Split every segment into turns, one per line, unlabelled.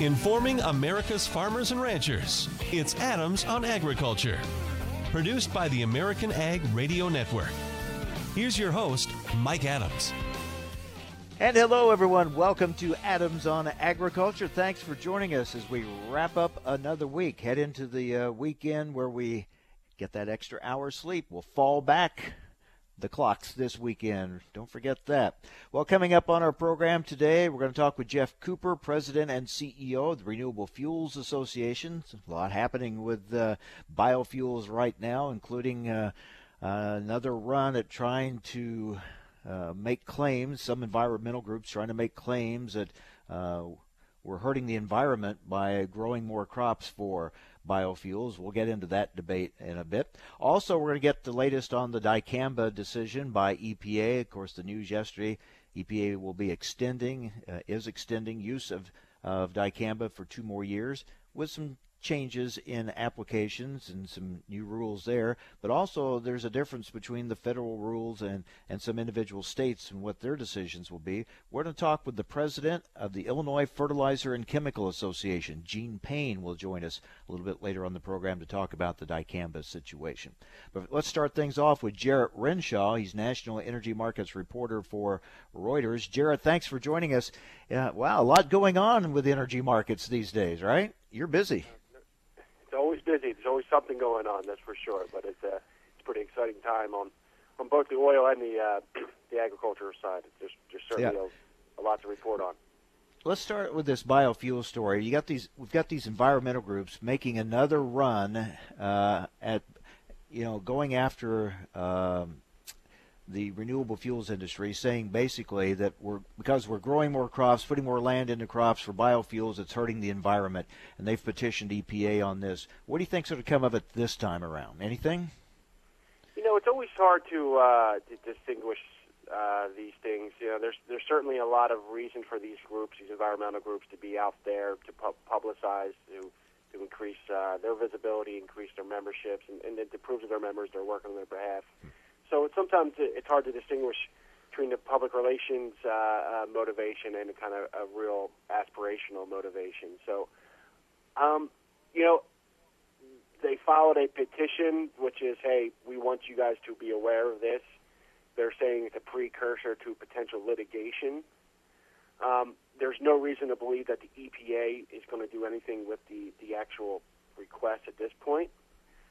informing America's farmers and ranchers. It's Adams on Agriculture, produced by the American Ag Radio Network. Here's your host, Mike Adams.
And hello, everyone. Welcome to Adams on Agriculture. Thanks for joining us as we wrap up another week. Head into the uh, weekend where we get that extra hour sleep. We'll fall back the clocks this weekend. Don't forget that. Well, coming up on our program today, we're going to talk with Geoff Cooper, President and CEO of the Renewable Fuels Association. A lot happening with uh, biofuels right now, including uh, uh, another run at trying to uh, make claims. Some environmental groups trying to make claims that uh, we're hurting the environment by growing more crops for biofuels. We'll get into that debate in a bit. Also, we're going to get the latest on the dicamba decision by EPA. Of course, the news yesterday, EPA will be extending, uh, is extending use of, of dicamba for two more years with some changes in applications and some new rules there, but also there's a difference between the federal rules and, and some individual states and what their decisions will be. We're going to talk with the president of the Illinois Fertilizer and Chemical Association. Jean Payne will join us a little bit later on the program to talk about the dicamba situation. But let's start things off with Jarrett Renshaw. He's National Energy Markets reporter for Reuters. Jarrett, thanks for joining us. Uh, wow, a lot going on with energy markets these days, right? You're busy
always busy. There's always something going on, that's for sure. But it's a it's a pretty exciting time on on both the oil and the uh, the agriculture side. There's there's certainly yeah. a, a lot to report on.
Let's start with this biofuel story. You got these. We've got these environmental groups making another run uh, at, you know, going after um, the renewable fuels industry, saying basically that we're because we're growing more crops, putting more land into crops for biofuels, it's hurting the environment, and they've petitioned EPA on this. What do you think's going to come of it this time around? Anything?
You know, it's always hard to, uh, to distinguish uh, these things. You know, there's there's certainly a lot of reason for these groups, these environmental groups, to be out there to pu- publicize, to to increase uh, their visibility, increase their memberships, and, and to prove to their members they're working on their behalf. So it's, sometimes it's hard to distinguish between the public relations uh, uh, motivation and kind of a real aspirational motivation. So, um, you know, they filed a petition which is, hey, we want you guys to be aware of this. They're saying it's a precursor to potential litigation. Um, there's no reason to believe that the EPA is going to do anything with the, the actual request at this point.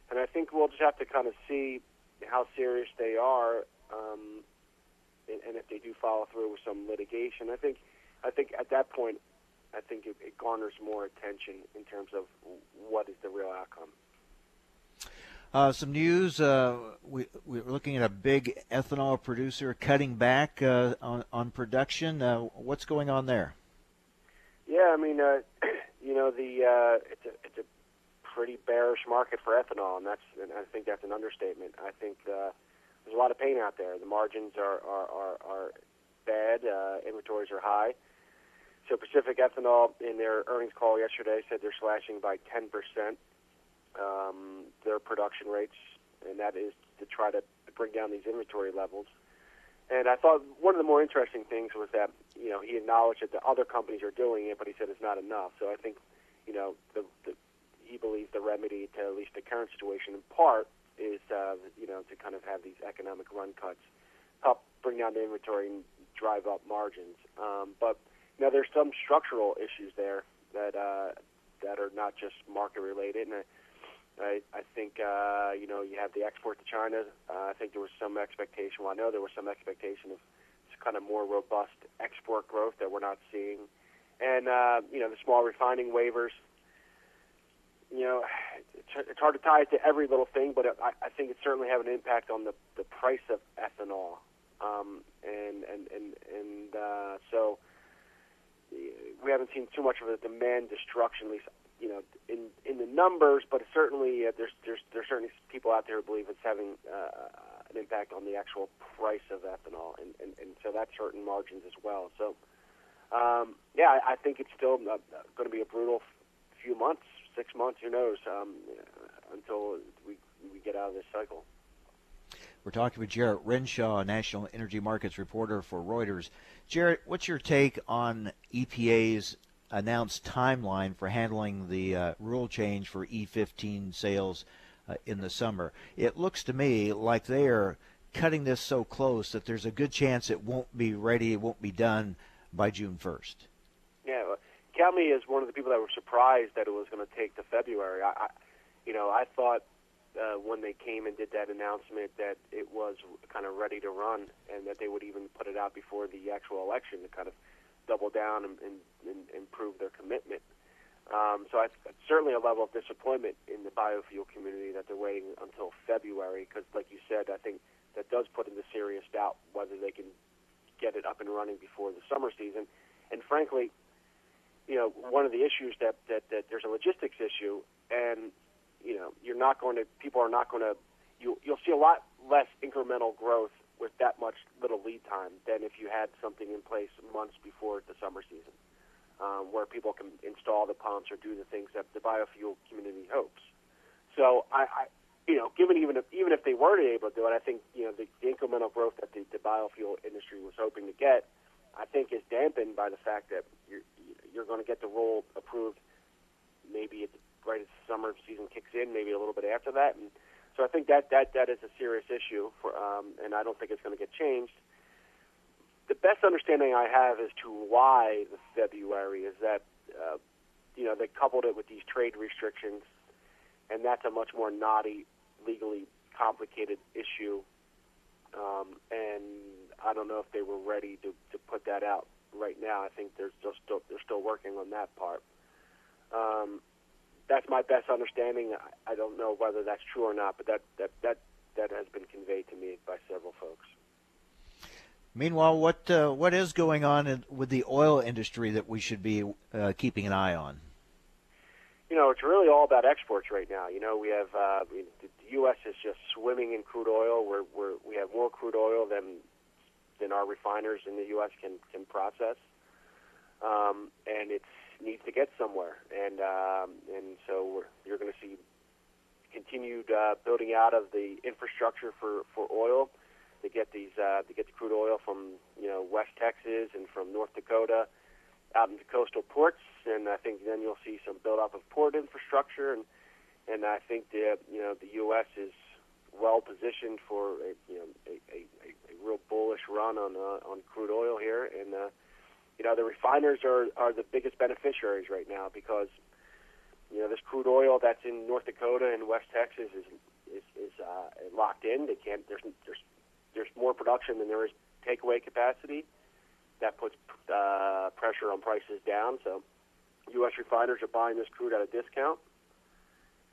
And I think we'll just have to kind of see how serious they are, um, and, and, if they do follow through with some litigation. I think, I think at that point, I think it, it garners more attention in terms of what is the real outcome.
Uh, some news. Uh, we, we're looking at a big ethanol producer cutting back uh, on, on production. Uh, what's going on there?
Yeah, I mean, uh, you know, the uh, it's a it's a pretty bearish market for ethanol, and that's and I think that's an understatement. I think uh, there's a lot of pain out there. The margins are are are, are bad. Uh, inventories are high. So Pacific Ethanol, in their earnings call yesterday, said they're slashing by 10 percent um, their production rates, and that is to try to bring down these inventory levels. And I thought one of the more interesting things was that you know he acknowledged that the other companies are doing it, but he said it's not enough. So I think you know the, the he believes the remedy to at least the current situation, in part, is uh, you know to kind of have these economic run cuts, help bring down the inventory and drive up margins. Um, but you know there's some structural issues there that uh, that are not just market related, and I, I, I think uh, you know you have the export to China. Uh, I think there was some expectation. Well, I know there was some expectation of kind of more robust export growth that we're not seeing, and uh, you know the small refining waivers you know, it's hard to tie it to every little thing, but I, I think it certainly have an impact on the the price of ethanol, um, and and and and uh, so we haven't seen too much of a demand destruction, at least you know in in the numbers, but certainly uh, there's there's there's certainly people out there who believe it's having uh, an impact on the actual price of ethanol, and and, and so that's hurting margins as well. So. Um, yeah, I, I think it's still uh, going to be a brutal few months six months, who knows, um, until we we get out of this cycle.
We're talking with Jarrett Renshaw, National Energy Markets reporter for Reuters. Jarrett, what's your take on EPA's announced timeline for handling the uh, rule change for E15 sales uh, in the summer. It looks to me like they are cutting this so close that there's a good chance it won't be ready, it won't be done by June 1st.
CalMe is one of the people that were surprised that it was going to take to February. I, I you know, I thought uh, when they came and did that announcement that it was kind of ready to run and that they would even put it out before the actual election to kind of double down and, and, and, and prove their commitment. Um, so I, certainly a level of disappointment in the biofuel community that they're waiting until February because, like you said, I think that does put into serious doubt whether they can get it up and running before the summer season. And frankly, you know, one of the issues that, that, that there's a logistics issue, and you know, you're not going to, people are not going to, you, you'll see a lot less incremental growth with that much little lead time than if you had something in place months before the summer season, um, where people can install the pumps or do the things that the biofuel community hopes. So I, I you know, given even if even if they weren't able to do it, I think you know the, the incremental growth that the, the biofuel industry was hoping to get, I think is dampened by the fact that you're you're going to get the rule approved maybe at the, right as the summer season kicks in, maybe a little bit after that, and so I think that that that is a serious issue for, um, and I don't think it's going to get changed. The best understanding I have as to why the February is that uh, you know they coupled it with these trade restrictions, and that's a much more knotty, legally complicated issue. Um, and I don't know if they were ready to, to put that out right now. I think they're still, still they're still working on that part. Um, that's my best understanding. I, I don't know whether that's true or not, but that, that, that, that has been conveyed to me by several folks.
Meanwhile, what uh, what is going on in, with the oil industry that we should be uh, keeping an eye on?
You know, it's really all about exports right now. You know, we have uh, the U.S. is just swimming in crude oil. We're, we're we have more crude oil than than our refiners in the U.S. can can process, um, and it's needs to get somewhere, and um, and so you're going to see continued uh, building out of the infrastructure for for oil to get these uh, to get the crude oil from you know West Texas and from North Dakota out into coastal ports, and I think then you'll see some build up of port infrastructure, and and I think the you know the U.S. is well positioned for a, you know a, a real bullish run on uh, on crude oil here, and uh, you know the refiners are are the biggest beneficiaries right now because you know this crude oil that's in North Dakota and West Texas is is, is uh, locked in. They can't. There's there's there's more production than there is takeaway capacity. That puts uh, pressure on prices down. So U.S. refiners are buying this crude at a discount,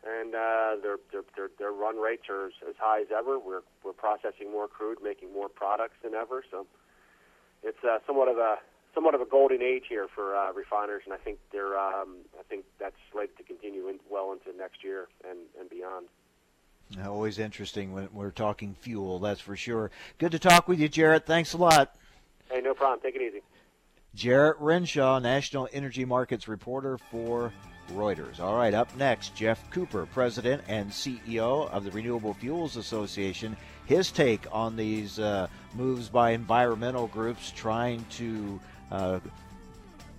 and uh, their, their their their run rates are as, as high as ever. We're we're processing more crude, making more products than ever. So it's uh, somewhat of a somewhat of a golden age here for uh, refiners, and I think they're um, I think that's slated to continue in, well into next year and, and beyond.
Always interesting when we're talking fuel, that's for sure. Good to talk with you, Jarrett. Thanks a lot.
Hey, no problem. Take it easy.
Jarrett Renshaw, National Energy Markets reporter for Reuters. All right, up next, Geoff Cooper, President and CEO of the Renewable Fuels Association. His take on these uh, moves by environmental groups trying to uh,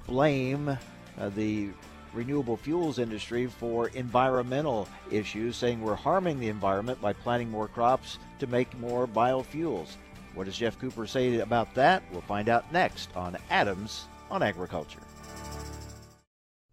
blame uh, the renewable fuels industry for environmental issues, saying we're harming the environment by planting more crops to make more biofuels. What does Geoff Cooper say about that? We'll find out next on Adams on Agriculture.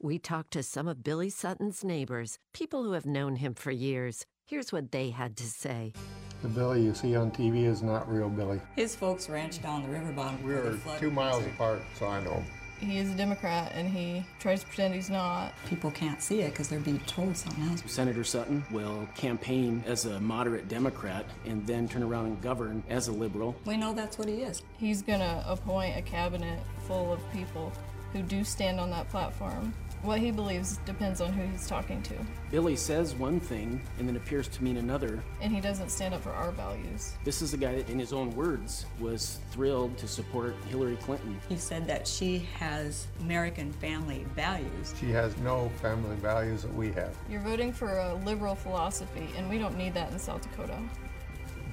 We talked to some of Billy Sutton's neighbors, people who have known him for years. Here's what they had to say.
The Billy you see on TV is not real Billy.
His folks ranch down the river bottom.
We're two miles apart, so I know him.
He is a Democrat and he tries to pretend he's not.
People can't see it because they're being told something else.
Senator Sutton will campaign as a moderate Democrat and then turn around and govern as a liberal.
We know that's what he is.
He's going to appoint a cabinet full of people who do stand on that platform. What he believes depends on who he's talking to.
Billy says one thing and then appears to mean another.
And he doesn't stand up for our values.
This is a guy that, in his own words, was thrilled to support Hillary Clinton.
He said that she has American family values.
She has no family values that we have.
You're voting for a liberal philosophy, and we don't need that in South Dakota.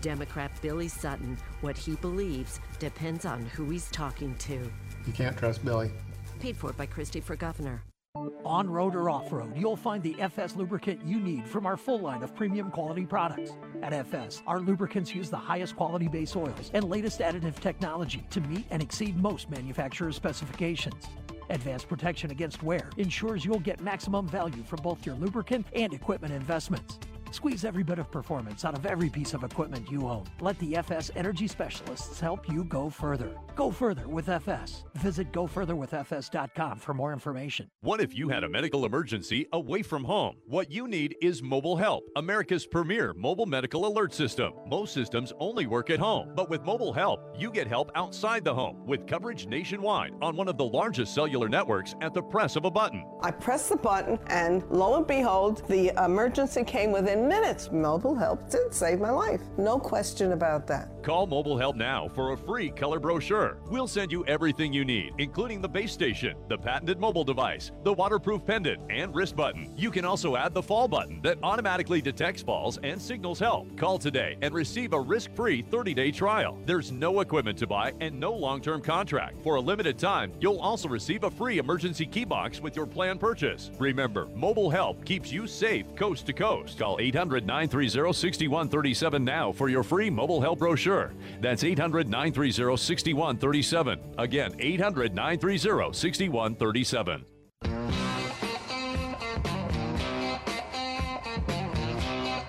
Democrat Billy Sutton, what he believes depends on who he's talking to.
You can't trust Billy.
Paid for by Kristi for Governor.
On road or off road, you'll find the FS lubricant you need from our full line of premium quality products. At FS, our lubricants use the highest quality base oils and latest additive technology to meet and exceed most manufacturer specifications. Advanced protection against wear ensures you'll get maximum value from both your lubricant and equipment investments. Squeeze every bit of performance out of every piece of equipment you own. Let the FS Energy Specialists help you go further. Go further with FS. Visit gofurtherwithfs.com for more information.
What if you had a medical emergency away from home? What you need is Mobile Help, America's premier mobile medical alert system. Most systems only work at home, but with Mobile Help, you get help outside the home with coverage nationwide on one of the largest cellular networks at the press of a button.
I pressed the button, and lo and behold, the emergency came within minutes. Mobile Help did save my life. No question about that.
Call Mobile Help now for a free color brochure. We'll send you everything you need, including the base station, the patented mobile device, the waterproof pendant, and wrist button. You can also add the fall button that automatically detects falls and signals help. Call today and receive a risk free 30 day trial. There's no equipment to buy and no long term contract. For a limited time, you'll also receive a free emergency key box with your plan purchase. Remember, Mobile Help keeps you safe coast to coast. Call 800 930 6137 now for your free mobile help brochure. That's 800 930 6137. Again, 800 930 6137.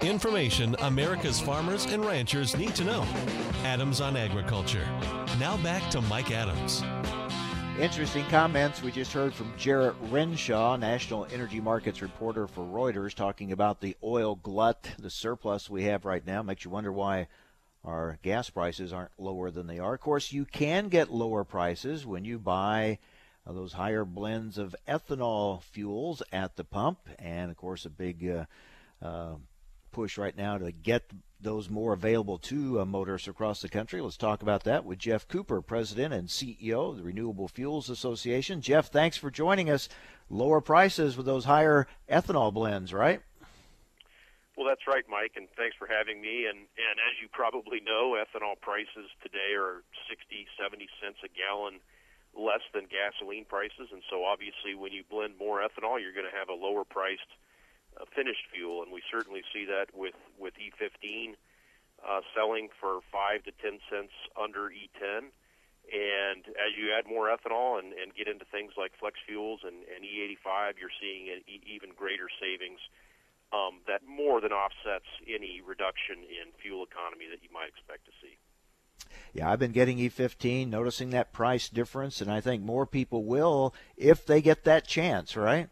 Information America's farmers and ranchers need to know. Adams on Agriculture. Now back to Mike Adams.
Interesting comments we just heard from Jarrett Renshaw, National Energy Markets reporter for Reuters, talking about the oil glut, the surplus we have right now. Makes you wonder why our gas prices aren't lower than they are. Of course, you can get lower prices when you buy uh, those higher blends of ethanol fuels at the pump, and of course, a big uh, uh, push right now to get those more available to uh, motorists across the country. Let's talk about that with Geoff Cooper, President and CEO of the Renewable Fuels Association. Geoff, thanks for joining us. Lower prices with those higher ethanol blends, right?
Well, that's right, Mike, and thanks for having me. And, and as you probably know, ethanol prices today are 60, 70 cents a gallon less than gasoline prices. And so obviously, when you blend more ethanol, you're going to have a lower priced uh, finished fuel. And we certainly see that with, with E15 uh, selling for 5 to 10 cents under E10. And as you add more ethanol and, and get into things like flex fuels and, and E85, you're seeing an e- even greater savings um, that more than offsets any reduction in fuel economy that you might expect to see.
Yeah, I've been getting E15, noticing that price difference, and I think more people will if they get that chance, right?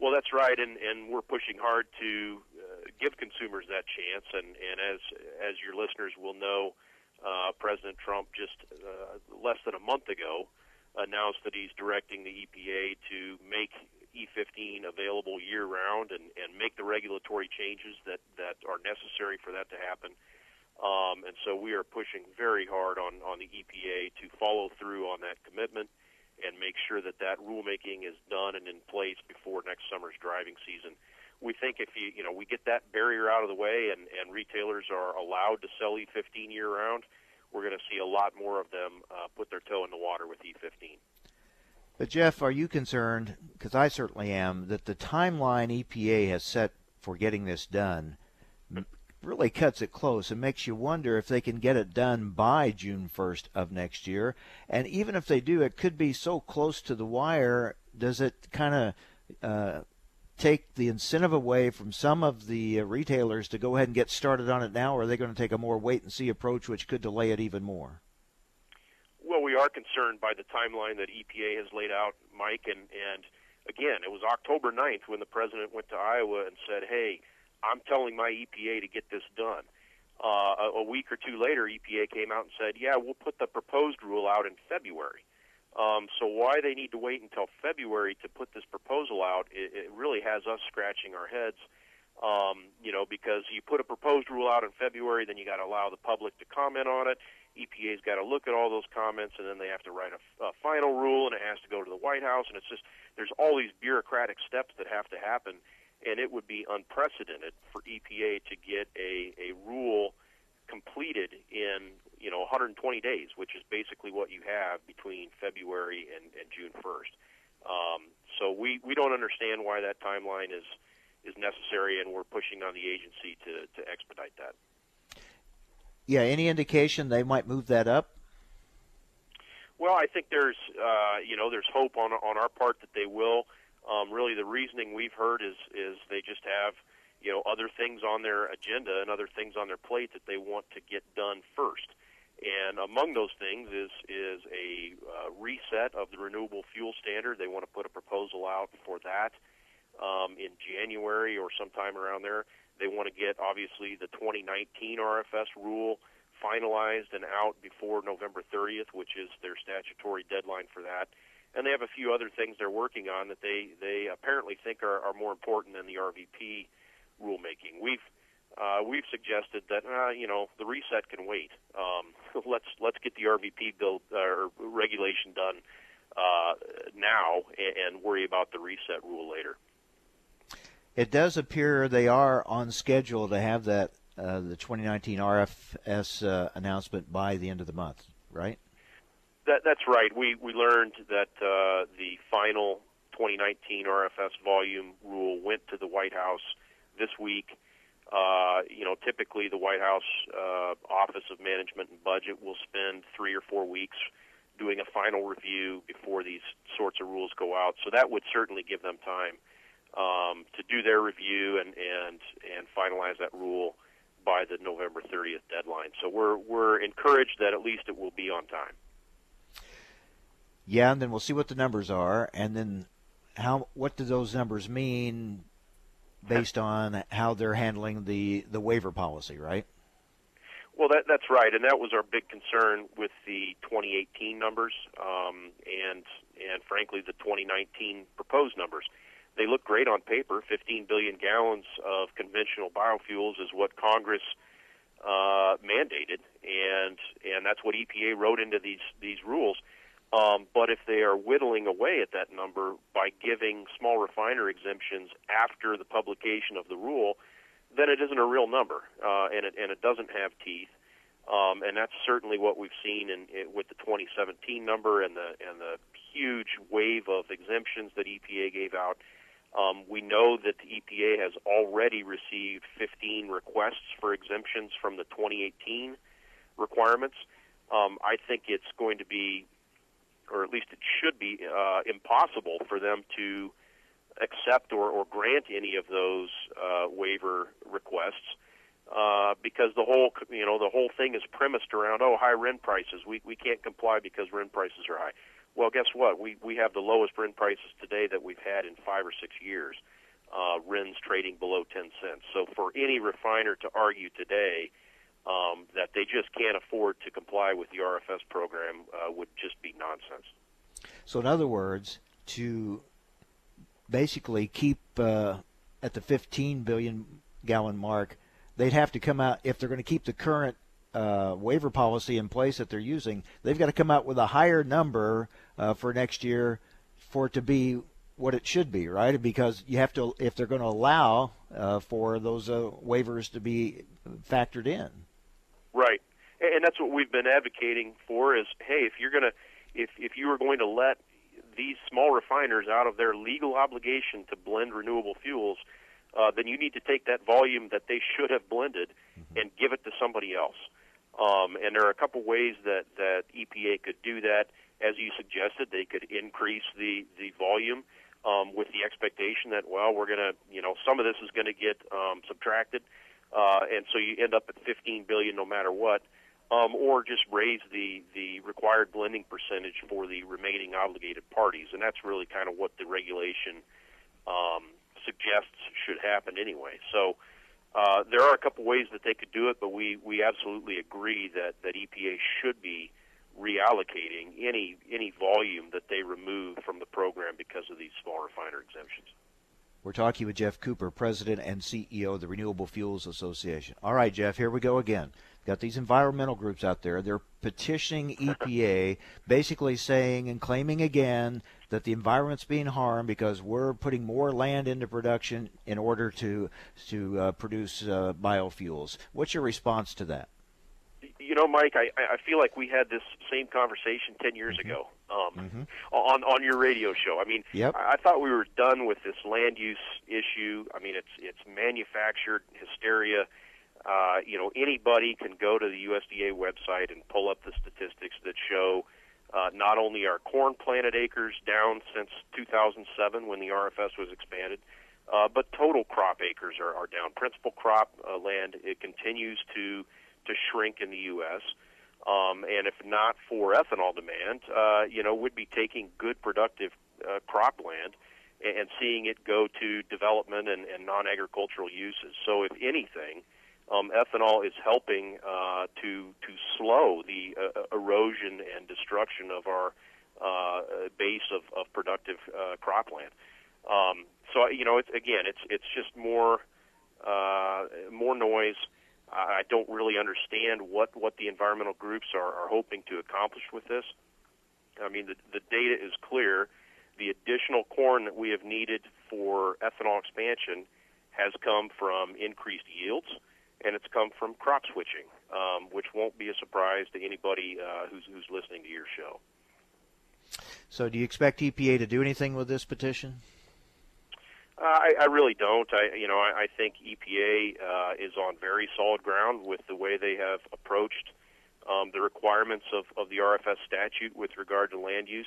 Well, that's right, and, and we're pushing hard to uh, give consumers that chance. And, and as as your listeners will know, uh, President Trump just uh, less than a month ago announced that he's directing the EPA to make E15 available year round and, and make the regulatory changes that, that are necessary for that to happen. Um, and so we are pushing very hard on, on the EPA to follow through on that commitment and make sure that that rulemaking is done and in place before next summer's driving season. We think if you you know we get that barrier out of the way and, and retailers are allowed to sell E15 year round, we're going to see a lot more of them uh, put their toe in the water with E15.
But Geoff, are you concerned? Because I certainly am that the timeline EPA has set for getting this done really cuts it close and makes you wonder if they can get it done by June 1st of next year. And even if they do, it could be so close to the wire. Does it kind of uh, take the incentive away from some of the uh, retailers to go ahead and get started on it now, or are they going to take a more wait and see approach, which could delay it even more?
Well, we are concerned by the timeline that EPA has laid out, Mike, and and again, it was October 9th when the president went to Iowa and said, "Hey, I'm telling my EPA to get this done." Uh, a, a week or two later, EPA came out and said, "Yeah, we'll put the proposed rule out in February." Um, so why they need to wait until February to put this proposal out, it, it really has us scratching our heads. Um, you know, because you put a proposed rule out in February, then you got to allow the public to comment on it. EPA's got to look at all those comments, and then they have to write a, a final rule, and it has to go to the White House, and it's just there's all these bureaucratic steps that have to happen, and it would be unprecedented for EPA to get a a rule completed in you know 120 days, which is basically what you have between February and, and June 1st. Um, so we we don't understand why that timeline is is necessary, and we're pushing on the agency to to expedite that.
Yeah, any indication they might move that up?
Well, I think there's uh, you know there's hope on on our part that they will. Um, really, the reasoning we've heard is is they just have you know other things on their agenda and other things on their plate that they want to get done first. And among those things is is a uh, reset of the renewable fuel standard. They want to put a proposal out for that um, in January or sometime around there. They want to get obviously the 2019 RFS rule finalized and out before November 30th, which is their statutory deadline for that. And they have a few other things they're working on that they they apparently think are, are more important than the RVP rulemaking. We've uh, we've suggested that uh, you know the reset can wait. Um, let's let's get the RVP bill uh, or regulation done uh, now and, and worry about the reset rule later.
It does appear they are on schedule to have that uh, the 2019 RFS uh, announcement by the end of the month, right?
That, that's right. We we learned that uh, the final 2019 RFS volume rule went to the White House this week. Uh, you know, typically the White House uh, Office of Management and Budget will spend three or four weeks doing a final review before these sorts of rules go out. So that would certainly give them time um, to do their review and, and and finalize that rule by the November 30th deadline. So we're we're encouraged that at least it will be on time.
Yeah, and then we'll see what the numbers are, and then how what do those numbers mean based on how they're handling the the waiver policy, right?
Well, that, that's right, and that was our big concern with the 2018 numbers, um, and and frankly the 2019 proposed numbers they look great on paper. 15 billion gallons of conventional biofuels is what Congress uh, mandated, and and that's what EPA wrote into these these rules. Um, but if they are whittling away at that number by giving small refiner exemptions after the publication of the rule, then it isn't a real number, uh, and it and it doesn't have teeth. Um, and that's certainly what we've seen in, in with the 2017 number and the and the huge wave of exemptions that EPA gave out um, we know that the EPA has already received 15 requests for exemptions from the 2018 requirements. Um, I think it's going to be, or at least it should be, uh, impossible for them to accept or, or grant any of those uh, waiver requests. Uh, because the whole you know the whole thing is premised around oh high RIN prices we we can't comply because RIN prices are high. Well, guess what? We we have the lowest RIN prices today that we've had in five or six years. Uh, RINs trading below 10 cents. So for any refiner to argue today um, that they just can't afford to comply with the RFS program uh, would just be nonsense.
So in other words, to basically keep uh, at the 15 billion gallon mark, they'd have to come out if they're going to keep the current uh, waiver policy in place that they're using. They've got to come out with a higher number uh, for next year for it to be what it should be, right? Because you have to, if they're going to allow uh, for those uh, waivers to be factored in.
Right, and that's what we've been advocating for. Is hey, if you're to, if if you are going to let these small refiners out of their legal obligation to blend renewable fuels, uh, then you need to take that volume that they should have blended mm-hmm. and give it to somebody else. Um, and there are a couple ways that that EPA could do that as you suggested, they could increase the the volume um, with the expectation that well, we're going to you know some of this is going to get um, subtracted, uh, and so you end up at 15 billion no matter what. Um, or just raise the, the required blending percentage for the remaining obligated parties, and that's really kind of what the regulation um, suggests should happen anyway. So uh, there are a couple ways that they could do it, but we, we absolutely agree that, that EPA should be reallocating any any volume that they remove from the program because of these small refiner exemptions.
We're talking with Geoff Cooper, President and CEO of the Renewable Fuels Association. All right, Geoff, here we go again. Got these environmental groups out there. They're petitioning EPA, basically saying and claiming again that the environment's being harmed because we're putting more land into production in order to to uh, produce uh, biofuels. What's your response to that?
You know, Mike, I, I feel like we had this same conversation ten years mm-hmm. ago um, mm-hmm. on on your radio show. I mean,
yep.
I, I thought we were done with this land use issue. I mean, it's it's manufactured hysteria. Uh, you know, anybody can go to the USDA website and pull up the statistics that show uh, not only are corn planted acres down since 2007 when the RFS was expanded, uh, but total crop acres are, are down. Principal crop uh, land it continues to to shrink in the U.S. Um, and if not for ethanol demand, uh, you know, would be taking good productive uh, cropland and, seeing it go to development and, and non-agricultural uses. So, if anything, um, ethanol is helping uh, to to slow the uh, erosion and destruction of our uh, base of, of productive uh, cropland. Um, so you know, it's, again, it's it's just more uh, more noise. I don't really understand what what the environmental groups are, are hoping to accomplish with this. I mean, the the data is clear. The additional corn that we have needed for ethanol expansion has come from increased yields and it's come from crop switching, um, which won't be a surprise to anybody uh, who's, who's listening to your show.
So, do you expect EPA to do anything with this petition?
Uh, I, I really don't. I, you know, I, I think EPA uh, is on very solid ground with the way they have approached um, the requirements of, of the RFS statute with regard to land use.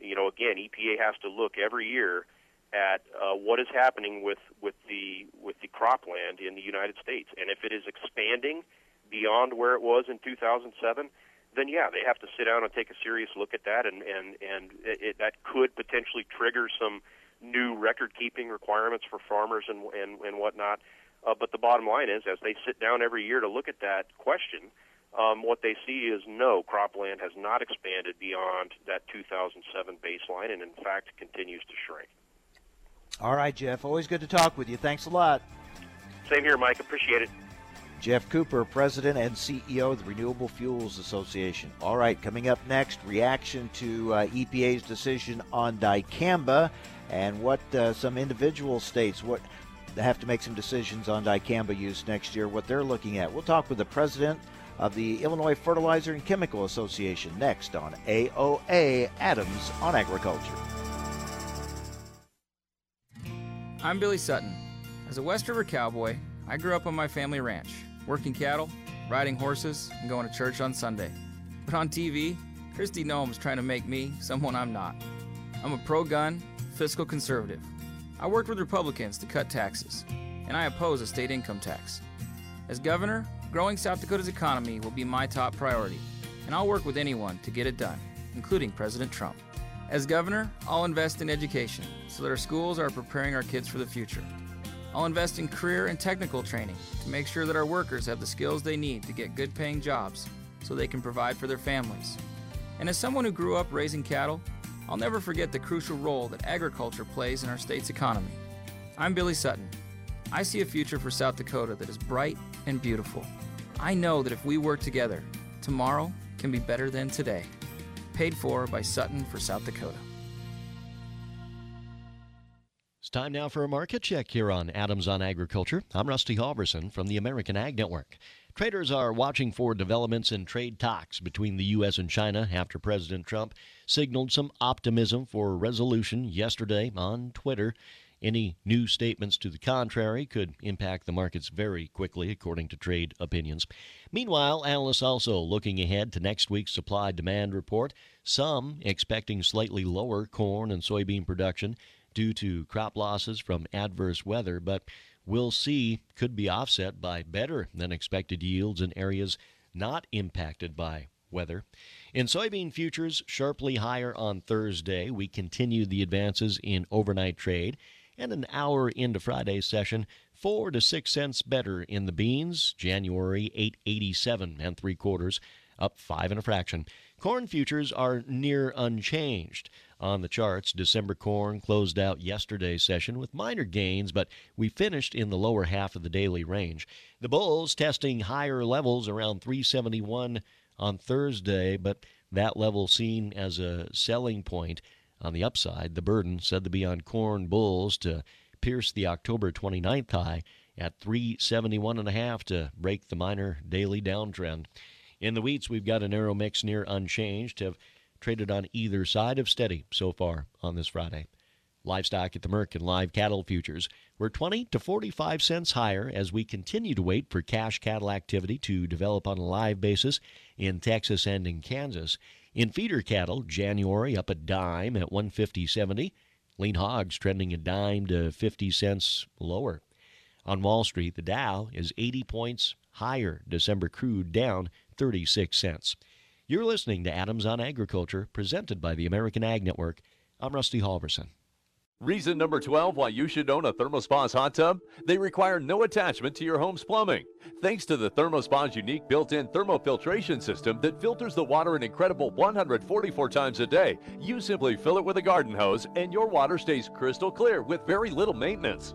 You know, again, EPA has to look every year at uh, what is happening with, with the with the cropland in the United States, and if it is expanding beyond where it was in 2007, then yeah, they have to sit down and take a serious look at that, and and and it, that could potentially trigger some new record keeping requirements for farmers and and and whatnot. Uh, but the bottom line is, as they sit down every year to look at that question, um, what they see is no, cropland has not expanded beyond that 2007 baseline, and in fact continues to shrink.
All right, Geoff. Always good to talk with you. Thanks a lot.
Same here, Mike. Appreciate it.
Geoff Cooper, President and CEO of the Renewable Fuels Association. All right, coming up next, reaction to uh, EPA's decision on dicamba and what uh, some individual states what have to make some decisions on dicamba use next year, what they're looking at. We'll talk with the president of the Illinois Fertilizer and Chemical Association next on AOA Adams on Agriculture.
I'm Billy Sutton. As a West River cowboy, I grew up on my family ranch, working cattle, riding horses, and going to church on Sunday. But on TV, Kristi Noem's trying to make me someone I'm not. I'm a pro gun, fiscal conservative. I worked with Republicans to cut taxes, and I oppose a state income tax. As governor, growing South Dakota's economy will be my top priority, and I'll work with anyone to get it done, including President Trump. As governor, I'll invest in education so that our schools are preparing our kids for the future. I'll invest in career and technical training to make sure that our workers have the skills they need to get good paying jobs so they can provide for their families. And as someone who grew up raising cattle, I'll never forget the crucial role that agriculture plays in our state's economy. I'm Billy Sutton. I see a future for South Dakota that is bright and beautiful. I know that if we work together, tomorrow can be better than today paid for by Sutton for South Dakota.
It's time now for a market check here on Adams on Agriculture. I'm Rusty Halverson from the American Ag Network. Traders are watching for developments in trade talks between the U.S. and China after President Trump signaled some optimism for a resolution yesterday on Twitter. Any new statements to the contrary could impact the markets very quickly, according to trade opinions. Meanwhile, analysts also looking ahead to next week's supply demand report, some expecting slightly lower corn and soybean production due to crop losses from adverse weather, but we'll see could be offset by better than expected yields in areas not impacted by weather. In soybean futures, sharply higher on Thursday, we continued the advances in overnight trade and an hour into Friday's session, four to six cents better in the beans. January 887 and three quarters, up five and a fraction. Corn futures are near unchanged. On the charts, December corn closed out yesterday's session with minor gains, but we finished in the lower half of the daily range. The bulls testing higher levels around 371 on Thursday, but that level seen as a selling point. On the upside, the burden said to be on corn bulls to pierce the October 29th high at 371.5 to break the minor daily downtrend. In the wheats, we've got a narrow mix near unchanged, have traded on either side of steady so far on this Friday. Livestock at the Merc and live cattle futures were 20 to 45 cents higher as we continue to wait for cash cattle activity to develop on a live basis in Texas and in Kansas. In feeder cattle, January up a dime at 150.70. Lean hogs trending a dime to 50 cents lower. On Wall Street, the Dow is 80 points higher. December crude down 36 cents. You're listening to Adams on Agriculture, presented by the American Ag Network. I'm Rusty Halverson.
Reason number 12 why you should own a ThermoSpas hot tub? They require no attachment to your home's plumbing. Thanks to the ThermoSpa's unique built-in thermofiltration system that filters the water an incredible 144 times a day, you simply fill it with a garden hose and your water stays crystal clear with very little maintenance.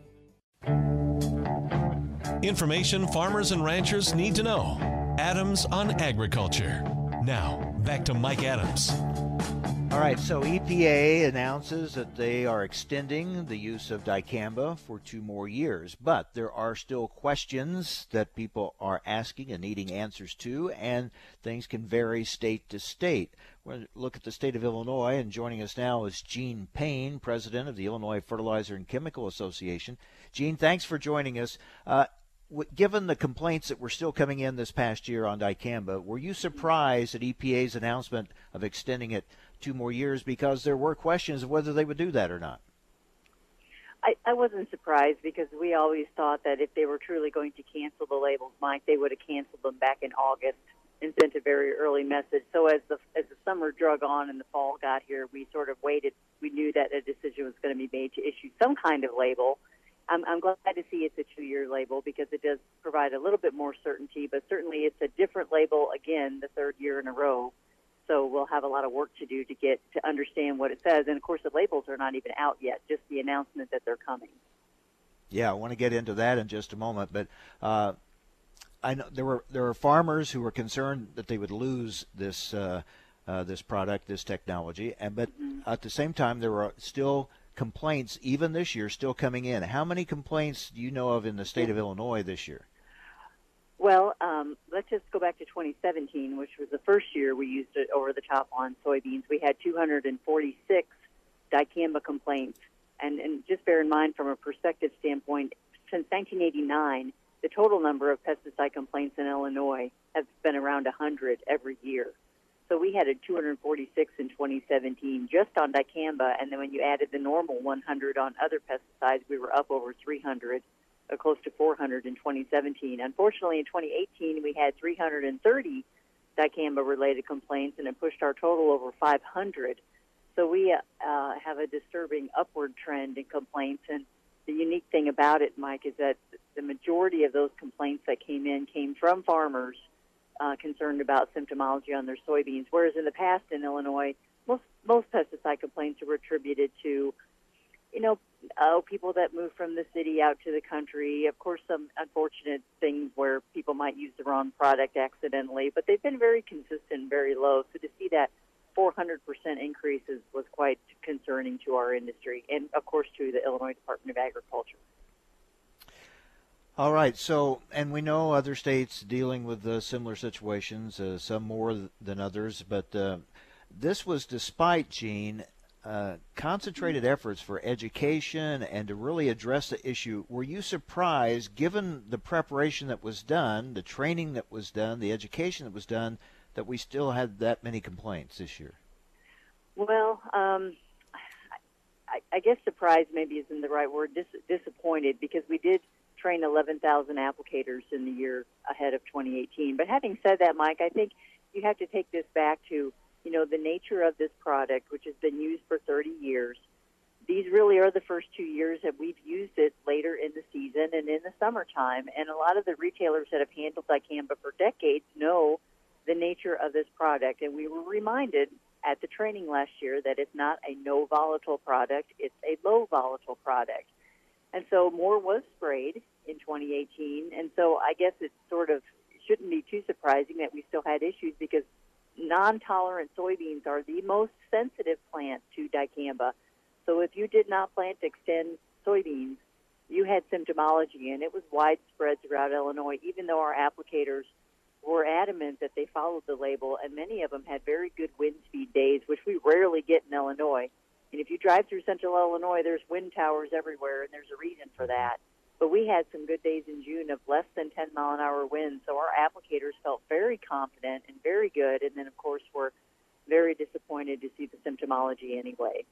Information farmers and ranchers need to know. Adams on Agriculture. Now, back to Mike Adams.
All right, so EPA announces that they are extending the use of dicamba for two more years, but there are still questions that people are asking and needing answers to, and things can vary state to state. We're going to look at the state of Illinois, and joining us now is Jean Payne, president of the Illinois Fertilizer and Chemical Association. Jean, thanks for joining us. Uh, given the complaints that were still coming in this past year on dicamba, were you surprised at EPA's announcement of extending it two more years because there were questions of whether they would do that or not?
I, I wasn't surprised because we always thought that if they were truly going to cancel the labels, Mike, they would have canceled them back in August and sent a very early message. So as the as the summer drug on and the fall got here, we sort of waited. We knew that a decision was going to be made to issue some kind of label I'm, I'm glad to see it's a two-year label because it does provide a little bit more certainty. But certainly, it's a different label again, the third year in a row. So we'll have a lot of work to do to get to understand what it says. And of course, the labels are not even out yet; just the announcement that they're coming.
Yeah, I want to get into that in just a moment, but. Uh, I know there were there were farmers who were concerned that they would lose this uh, uh, this product, this technology, and but mm-hmm. at the same time there were still complaints, even this year, still coming in. How many complaints do you know of in the state of Illinois this year?
Well, um, let's just go back to 2017, which was the first year we used it over the top on soybeans. We had 246 dicamba complaints. And, and just bear in mind, from a perspective standpoint, since 1989, the total number of pesticide complaints in Illinois has been around 100 every year. So we had a 246 in 2017 just on dicamba, and then when you added the normal 100 on other pesticides, we were up over 300, uh, close to 400 in 2017. Unfortunately, in 2018, we had 330 dicamba-related complaints, and it pushed our total over 500. So we uh, have a disturbing upward trend in complaints, and the unique thing about it, Mike, is that the majority of those complaints that came in came from farmers – uh, concerned about symptomology on their soybeans, whereas in the past in Illinois, most most pesticide complaints were attributed to, you know, oh, people that move from the city out to the country. Of course, some unfortunate things where people might use the wrong product accidentally, but they've been very consistent, very low. So to see that 400% increases was quite concerning to our industry and, of course, to the Illinois Department of Agriculture.
All right. So, and we know other states dealing with uh, similar situations, uh, some more than others, but uh, this was despite, Jean, uh, concentrated efforts for education and to really address the issue. Were you surprised, given the preparation that was done, the training that was done, the education that was done, that we still had that many complaints this year?
Well, um, I, I guess surprised maybe isn't the right word. Dis- disappointed because we did train 11,000 applicators in the year ahead of 2018. But having said that, Mike, I think you have to take this back to you know the nature of this product, which has been used for 30 years. These really are the first two years that we've used it later in the season and in the summertime. And a lot of the retailers that have handled dicamba for decades know the nature of this product. And we were reminded at the training last year that it's not a no volatile product, it's a low volatile product. And so more was sprayed in 2018. And so I guess it sort of shouldn't be too surprising that we still had issues because non-tolerant soybeans are the most sensitive plant to dicamba. So if you did not plant Xtend soybeans, you had symptomology, and it was widespread throughout Illinois, even though our applicators were adamant that they followed the label, and many of them had very good wind speed days, which we rarely get in Illinois. And if you drive through central Illinois, there's wind towers everywhere, and there's a reason for that. But we had some good days in June of less than 10 mile an hour winds, so our applicators felt very confident and very good. And then, of course, we're very disappointed to see the symptomology anyway.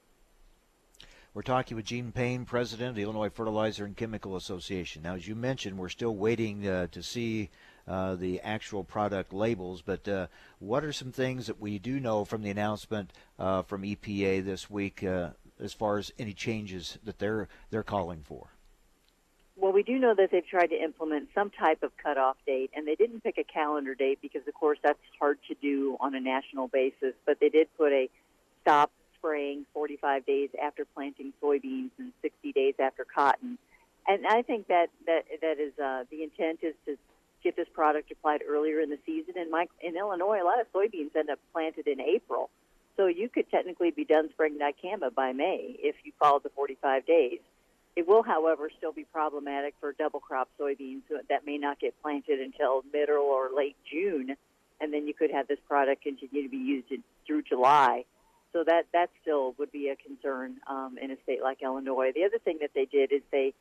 We're talking with Jean Payne, president of the Illinois Fertilizer and Chemical Association. Now, as you mentioned, we're still waiting uh, to see uh, the actual product labels, but uh, what are some things that we do know from the announcement uh, from EPA this week uh, as far as any changes that they're they're calling for?
Well, we do know that they've tried to implement some type of cutoff date, and they didn't pick a calendar date because, of course, that's hard to do on a national basis. But they did put a stop spraying 45 days after planting soybeans and 60 days after cotton. And I think that that that is uh, the intent is to get this product applied earlier in the season. And in Illinois, a lot of soybeans end up planted in April, so you could technically be done spraying dicamba by May if you followed the 45 days. It will, however, still be problematic for double crop soybeans that may not get planted until middle or late June, and then you could have this product continue to be used in, through July. So that that still would be a concern um, in a state like Illinois. The other thing that they did is they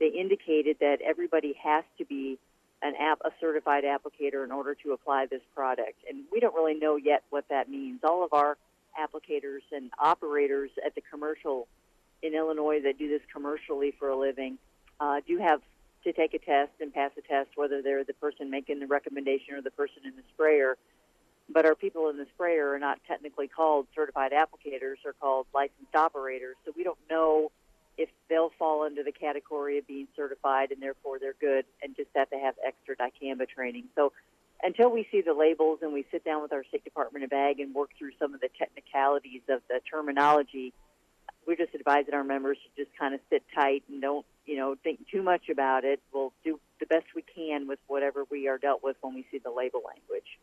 they indicated that everybody has to be an app a certified applicator in order to apply this product, and we don't really know yet what that means. All of our applicators and operators at the commercial in Illinois that do this commercially for a living uh, do have to take a test and pass a test, whether they're the person making the recommendation or the person in the sprayer. But our people in the sprayer are not technically called certified applicators; are called licensed operators. So we don't know if they'll fall under the category of being certified, and therefore they're good, and just have to have extra dicamba training. So until we see the labels and we sit down with our State Department of Ag and work through some of the technicalities of the terminology, we're just advising our members to just kind of sit tight and don't, you know, think too much about it. We'll do the best we can with whatever we are dealt with when we see the label language.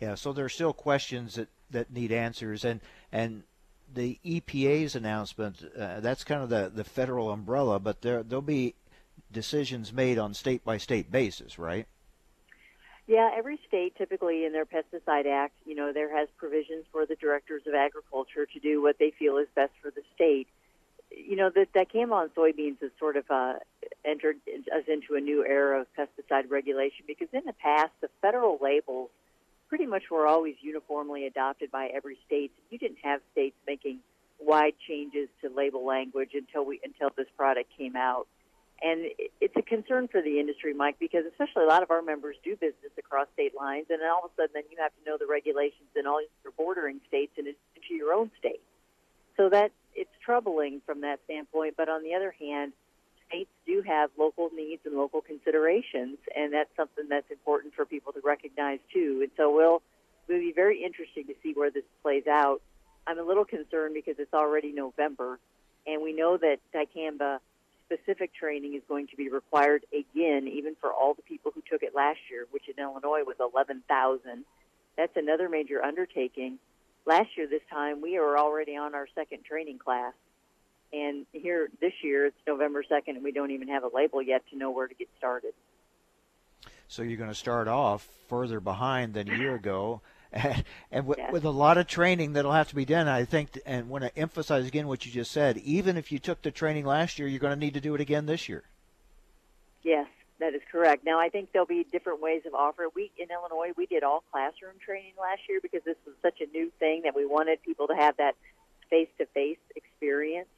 Yeah, so there are still questions that, that need answers, and and the EPA's announcement uh, that's kind of the, the federal umbrella, but there there'll be decisions made on state by state basis, right?
Yeah, every state typically in their pesticide act, you know, there has provisions for the directors of agriculture to do what they feel is best for the state. You know, that that dicamba on soybeans has sort of uh, entered us into a new era of pesticide regulation because in the past, the federal labels pretty much were always uniformly adopted by every state. You didn't have states making wide changes to label language until we until this product came out. And it's a concern for the industry, Mike, because especially a lot of our members do business across state lines, and all of a sudden, then you have to know the regulations in all your bordering states and into your own state. So that it's troubling from that standpoint. But on the other hand, states do have local needs and local considerations, and that's something that's important for people to recognize too. And so we'll it'll be very interesting to see where this plays out. I'm a little concerned because it's already November, and we know that dicamba specific training is going to be required again, even for all the people who took it last year, which in Illinois was 11,000. That's another major undertaking. Last year, this time, we were already on our second training class. And here this year, it's November 2nd, and we don't even have a label yet to know where to get started.
So you're going to start off further behind than a year ago. and, and w- yes. with a lot of training that'll have to be done. I think, and want to emphasize again what you just said. Even if you took the training last year, you're going to need to do it again this year.
Yes, that is correct. Now, I think there'll be different ways of offering. We in Illinois, we did all classroom training last year because this was such a new thing that we wanted people to have that face-to-face experience.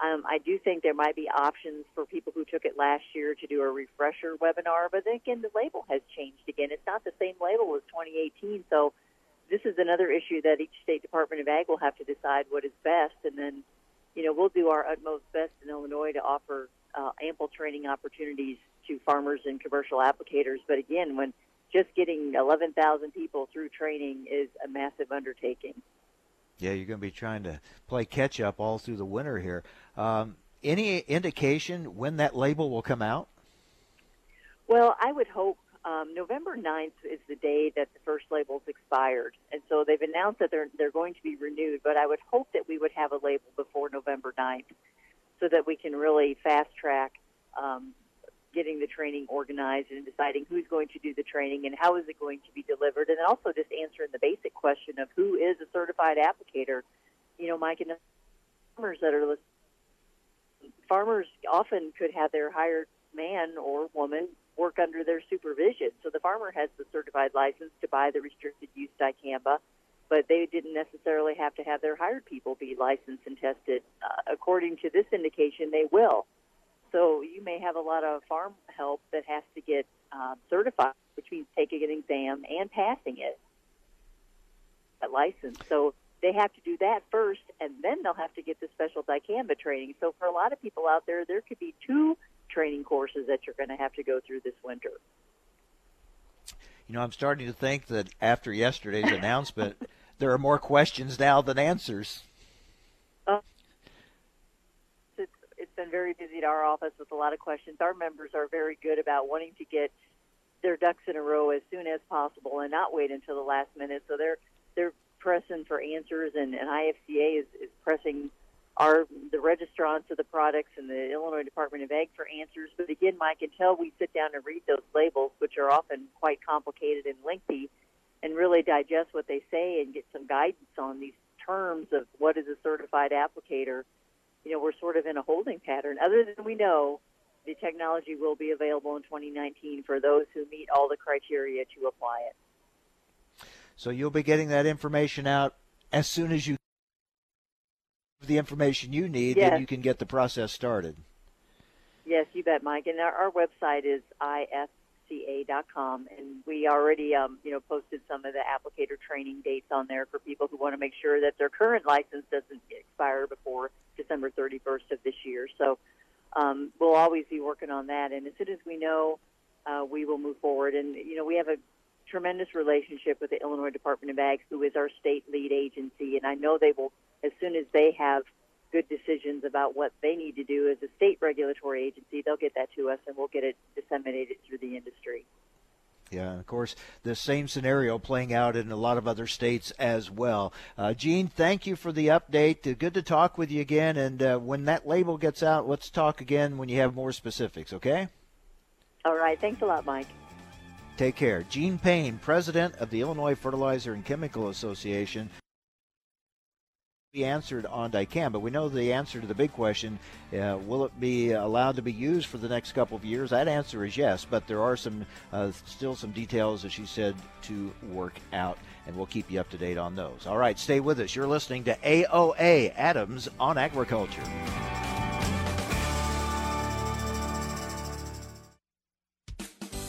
Um, I do think there might be options for people who took it last year to do a refresher webinar, but then again, the label has changed again. It's not the same label as 2018, so this is another issue that each state department of ag will have to decide what is best, and then, you know, we'll do our utmost best in Illinois to offer uh, ample training opportunities to farmers and commercial applicators. But again, when just getting 11,000 people through training is a massive undertaking.
Yeah, you're going to be trying to play catch up all through the winter here. Um, any indication when that label will come out?
Well, I would hope um, November 9th is the day that the first label's expired, and so they've announced that they're they're going to be renewed. But I would hope that we would have a label before November 9th, so that we can really fast track um, getting the training organized and deciding who's going to do the training and how is it going to be delivered, and also just answering the basic question of who is a certified applicator. You know, Mike and farmers that are listening, farmers often could have their hired man or woman work under their supervision. So the farmer has the certified license to buy the restricted use dicamba, but they didn't necessarily have to have their hired people be licensed and tested. Uh, according to this indication, they will. So you may have a lot of farm help that has to get uh, certified, which means taking an exam and passing it, a license. So they have to do that first, and then they'll have to get the special dicamba training. So for a lot of people out there, there could be two training courses that you're going to have to go through this winter.
You know, I'm starting to think that after yesterday's announcement, there are more questions now than answers.
Been very busy at our office with a lot of questions. Our members are very good about wanting to get their ducks in a row as soon as possible and not wait until the last minute. So they're they're pressing for answers, and, and IFCA is, is pressing our the registrants of the products and the Illinois Department of Ag for answers. But again, Mike, until we sit down and read those labels, which are often quite complicated and lengthy, and really digest what they say and get some guidance on these terms of what is a certified applicator you know, we're sort of in a holding pattern. Other than we know the technology will be available in 2019 for those who meet all the criteria to apply it.
So you'll be getting that information out as soon as you the information you need, yes. then you can get the process started.
Yes, you bet, Mike. And our, our website is ifca.com, and we already, um, you know, posted some of the applicator training dates on there for people who want to make sure that their current license doesn't expire before December 31st of this year. So um, we'll always be working on that. And as soon as we know, uh, we will move forward. And, you know, we have a tremendous relationship with the Illinois Department of Ag, who is our state lead agency. And I know they will, as soon as they have good decisions about what they need to do as a state regulatory agency, they'll get that to us and we'll get it disseminated through the industry.
Yeah, of course, the same scenario playing out in a lot of other states as well. Uh, Jean, thank you for the update. Uh, good to talk with you again. And uh, when that label gets out, let's talk again when you have more specifics, okay?
All right. Thanks a lot, Mike.
Take care. Jean Payne, president of the Illinois Fertilizer and Chemical Association be answered on dicamba. We know the answer to the big question: uh, Will it be allowed to be used for the next couple of years? That answer is yes, but there are some uh, still some details, as she said, to work out, and we'll keep you up to date on those. All right, stay with us. You're listening to AOA Adams on Agriculture.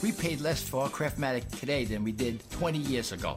We paid less for our Craftmatic today than we did 20 years ago.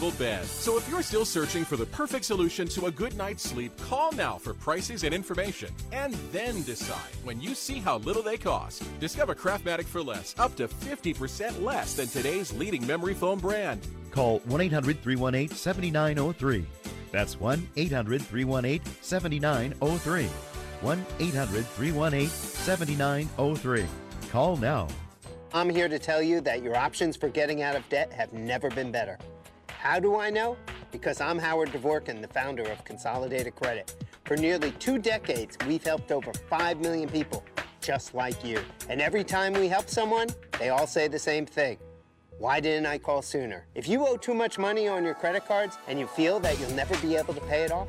adjustable bed. So if you're still searching for the perfect solution to a good night's sleep, call now for prices and information. And then decide when you see how little they cost. Discover Craftmatic for less, up to 50% less than today's leading memory foam brand.
Call 1 800 318 7903. That's 1 800 318 7903. 1 800 318 7903. Call now.
I'm here to tell you that your options for getting out of debt have never been better. How do I know? Because I'm Howard Dvorkin, the founder of Consolidated Credit. For nearly two decades, we've helped over 5 million people just like you. And every time we help someone, they all say the same thing. Why didn't I call sooner? If you owe too much money on your credit cards and you feel that you'll never be able to pay it off,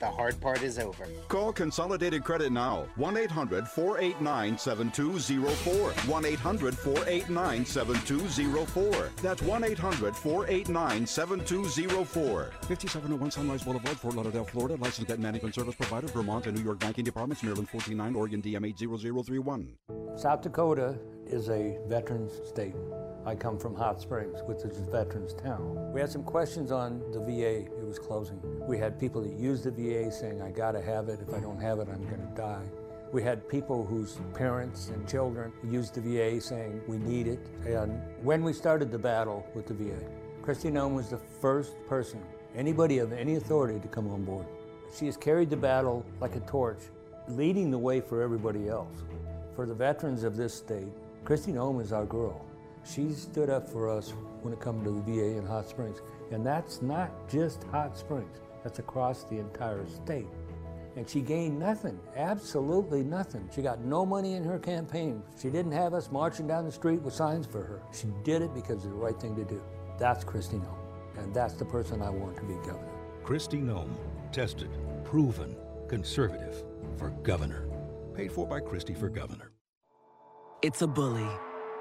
the hard part is over.
Call Consolidated Credit now. 1 800 489 7204. 1 800 489 7204. That's 1 800 489 7204.
5701 Sunrise Boulevard, Fort Lauderdale, Florida. Licensed debt management service provider, Vermont and New York banking departments, Maryland 149, Oregon DM 80031.
South Dakota is a veterans state. I come from Hot Springs, which is a veterans town. We had some questions on the VA. It was closing. We had people that used the VA saying, I gotta have it. If I don't have it, I'm gonna die. We had people whose parents and children used the VA saying, we need it. And when we started the battle with the VA, Kristi Noem was the first person, anybody of any authority to come on board. She has carried the battle like a torch, leading the way for everybody else. For the veterans of this state, Kristi Noem is our girl. She stood up for us when it comes to the VA in Hot Springs. And that's not just Hot Springs, that's across the entire state. And she gained nothing, absolutely nothing. She got no money in her campaign. She didn't have us marching down the street with signs for her. She did it because it's the right thing to do. That's Kristi Noem. And that's the person I want to be governor.
Kristi Noem, tested, proven, conservative for governor. Paid for by Kristi for governor.
It's a bully,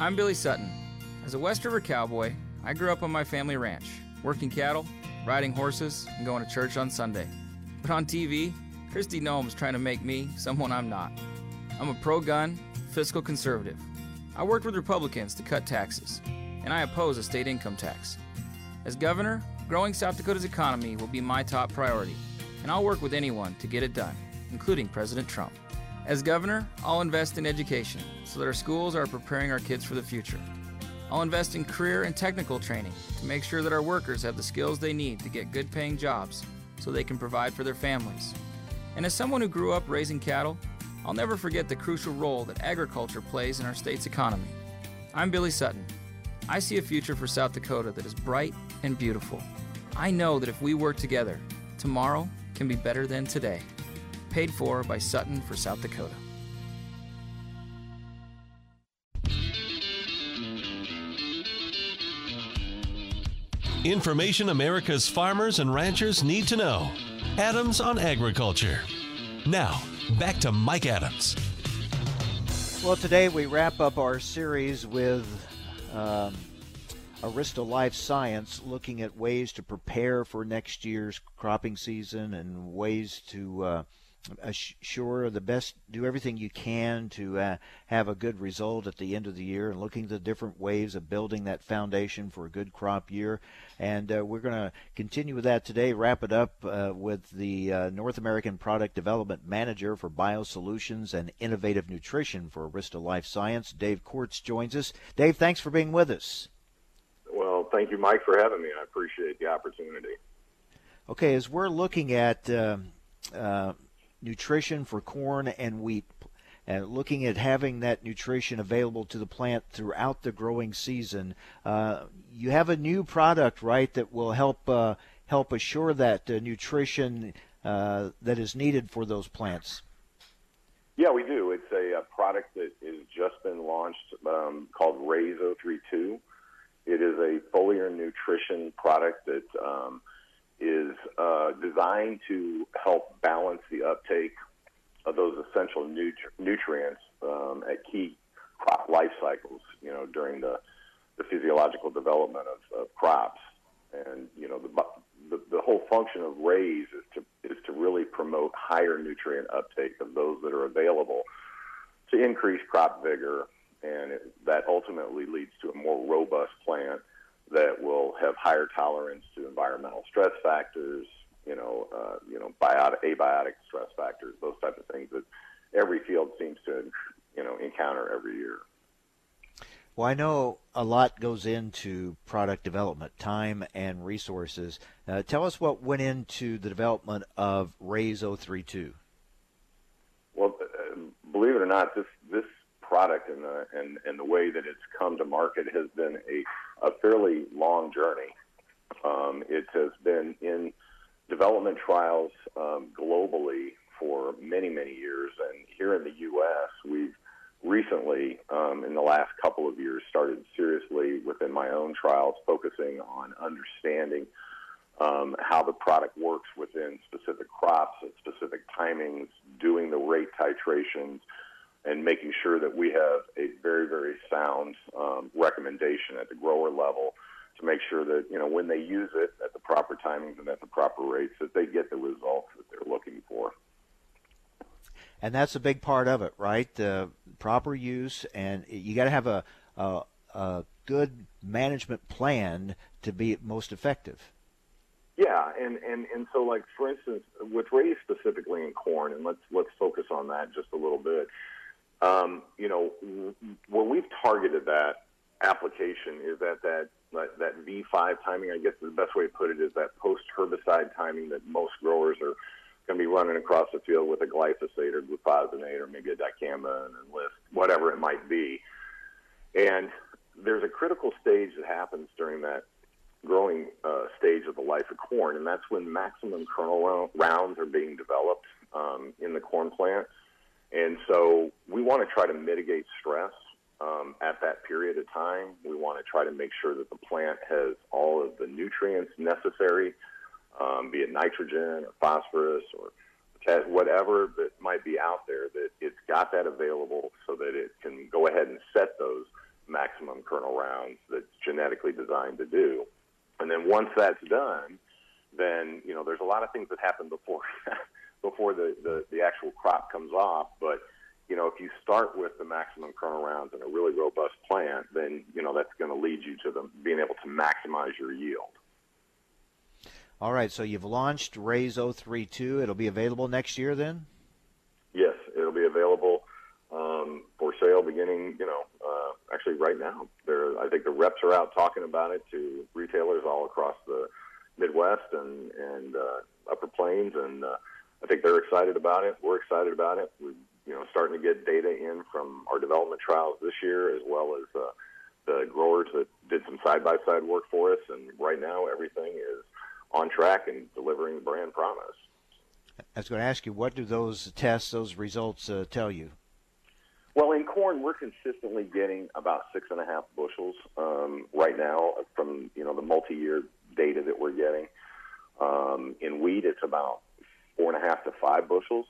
I'm Billy Sutton. As a West River cowboy, I grew up on my family ranch, working cattle, riding horses, and going to church on Sunday. But on TV, Kristi Noem's trying to make me someone I'm not. I'm a pro gun, fiscal conservative. I worked with Republicans to cut taxes, and I oppose a state income tax. As governor, growing South Dakota's economy will be my top priority, and I'll work with anyone to get it done, including President Trump. As governor, I'll invest in education so that our schools are preparing our kids for the future. I'll invest in career and technical training to make sure that our workers have the skills they need to get good paying jobs so they can provide for their families. And as someone who grew up raising cattle, I'll never forget the crucial role that agriculture plays in our state's economy. I'm Billy Sutton. I see a future for South Dakota that is bright and beautiful. I know that if we work together, tomorrow can be better than today. Paid for by Sutton for South Dakota.
Information America's farmers and ranchers need to know. Adams on Agriculture. Now, back to Mike Adams.
Well, today we wrap up our series with um, Arysta Life Science, looking at ways to prepare for next year's cropping season and ways to uh, assure the best, do everything you can to uh, have a good result at the end of the year, and looking at the different ways of building that foundation for a good crop year. And uh, we're going to continue with that today. Wrap it up uh, with the uh, North American Product Development Manager for Biosolutions and Innovative Nutrition for Arysta Life Science. Dave Kortz joins us. Dave, thanks for being with us.
Well, thank you, Mike, for having me. I appreciate the opportunity.
Okay, as we're looking at uh, uh, nutrition for corn and wheat, and looking at having that nutrition available to the plant throughout the growing season, uh, you have a new product, right, that will help uh, help assure that uh, nutrition uh, that is needed for those plants.
Yeah, we do. It's a, a product that has just been launched um, called Raise 032. It is a foliar nutrition product that um, is uh, designed to help balance the uptake of those essential nutri- nutrients um, at key crop life cycles. You know, during the the physiological development of, of crops, and you know the, the the whole function of raise is to is to really promote higher nutrient uptake of those that are available to increase crop vigor, and it, that ultimately leads to a more robust plant that will have higher tolerance to environmental stress factors, you know, uh, you know, biotic, abiotic stress factors, those types of things that every field seems to, you know, encounter every year.
Well, I know a lot goes into product development, time and resources. Uh, tell us what went into the development of Raise 032.
Well, uh, believe it or not, this this product and the and, and the way that it's come to market has been a, a fairly long journey. Um, it has been in development trials um, globally for many, many years. And here in the U.S., we've recently, um, in the last couple of years, started seriously within my own trials, focusing on understanding um, how the product works within specific crops at specific timings, doing the rate titrations, and making sure that we have a very, very sound um, recommendation at the grower level to make sure that you know when they use it at the proper timings and at the proper rates that they get the results that they're looking for.
And that's a big part of it, right? The proper use, and you got to have a, a, a good management plan to be most effective.
Yeah, and, and, and so like for instance, with raise specifically in corn, and let's let's focus on that just a little bit. Um, you know, where we've targeted that application is at that that, that V5 timing. I guess the best way to put it is that post herbicide timing that most growers are going to be running across the field with a glyphosate or glufosinate or maybe a dicamba and enlist, whatever it might be. And there's a critical stage that happens during that growing uh, stage of the life of corn, and that's when maximum kernel rounds are being developed um, in the corn plant. And so we want to try to mitigate stress um, at that period of time. We want to try to make sure that the plant has all of the nutrients necessary, um, be it nitrogen or phosphorus or whatever that might be out there, that it's got that available so that it can go ahead and set those maximum kernel rounds that's genetically designed to do. And then once that's done, then you know there's a lot of things that happen before before the, the, the actual crop comes off. But, you know, if you start with the maximum kernel rounds and a really robust plant, then, you know, that's going to lead you to the, being able to maximize your yield.
All right, so you've launched Raise 032. It'll be available next year then?
Yes, it'll be available um, for sale beginning, you know, uh, actually right now. There, I think the reps are out talking about it to retailers all across the Midwest and, and uh, Upper Plains, and uh, think they're excited about it. We're excited about it. We're you know starting to get data in from our development trials this year, as well as uh, the growers that did some side by side work for us. And right now, everything is on track and delivering the brand promise.
I was going to ask you, what do those tests, those results uh, tell you?
Well, in corn, we're consistently getting about six and a half bushels um, right now from you know the multi-year data that we're getting. Um, in wheat, it's about four and a half to five bushels.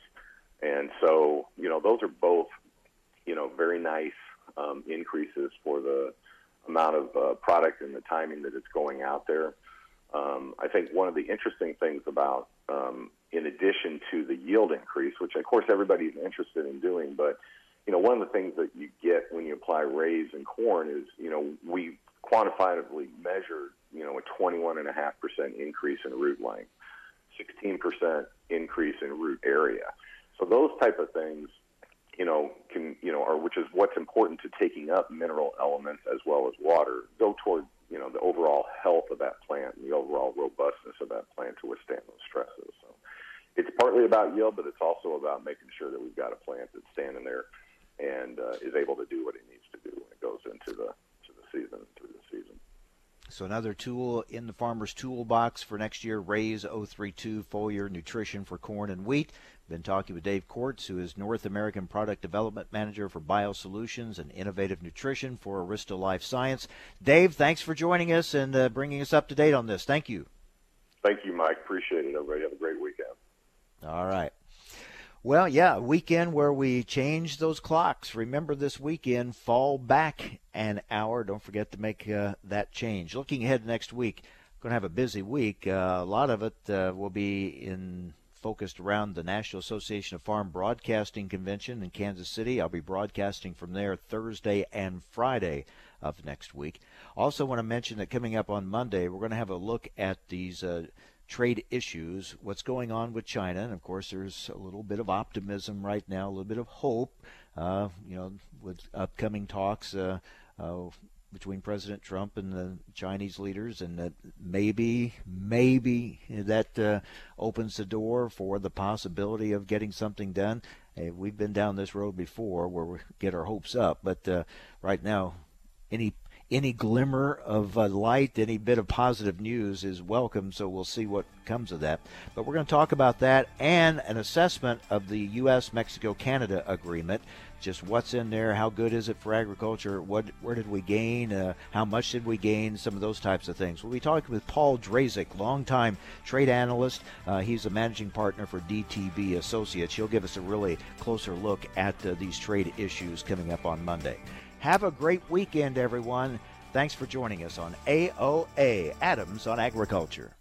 And so, you know, those are both, you know, very nice um, increases for the amount of uh, product and the timing that it's going out there. Um, I think one of the interesting things about um, in addition to the yield increase, which of course everybody's interested in doing. But you know, one of the things that you get when you apply raise and corn is, you know, we quantifiably measured, you know, a 21.5% increase in root length, 16% increase in root area. So those type of things, you know, can you know, are which is what's important to taking up mineral elements as well as water, go toward you know the overall health of that plant and the overall robustness of that plant to withstand those stresses. So it's partly about yield, but it's also about making sure that we've got a plant that's standing there and uh, is able to do what it needs to do when it goes into the to the season through the season.
So another tool in the farmer's toolbox for next year, Raise 032 foliar nutrition for corn and wheat. Been talking with Dave Kortz, who is North American Product Development Manager for Biosolutions and Innovative Nutrition for Arysta Life Science. Dave, thanks for joining us and uh, bringing us up to date on this. Thank you.
Thank you, Mike. Appreciate it. Everybody have a great weekend.
All right. Well, yeah, weekend where we change those clocks. Remember this weekend, fall back an hour. Don't forget to make uh, that change. Looking ahead next week, going to have a busy week. Uh, a lot of it uh, will be in focused around the National Association of Farm Broadcasting Convention in Kansas City. I'll be broadcasting from there Thursday and Friday of next week. Also, want to mention that coming up on Monday, we're going to have a look at these uh, trade issues, what's going on with China, and of course, there's a little bit of optimism right now, a little bit of hope. Uh, you know, with upcoming talks. Uh, uh between President Trump and the Chinese leaders, and that maybe, maybe that uh, opens the door for the possibility of getting something done. Hey, we've been down this road before where we get our hopes up, but uh, right now, any any glimmer of uh, light, any bit of positive news is welcome. So we'll see what comes of that. But we're going to talk about that and an assessment of the U.S. Mexico Canada agreement just what's in there, how good is it for agriculture, what where did we gain, uh, how much did we gain, some of those types of things. We'll be talking with Paul Drazek, longtime trade analyst. Uh, he's a managing partner for DTB Associates. He'll give us a really closer look at uh, these trade issues coming up on Monday. Have a great weekend, everyone. Thanks for joining us on AOA Adams on Agriculture.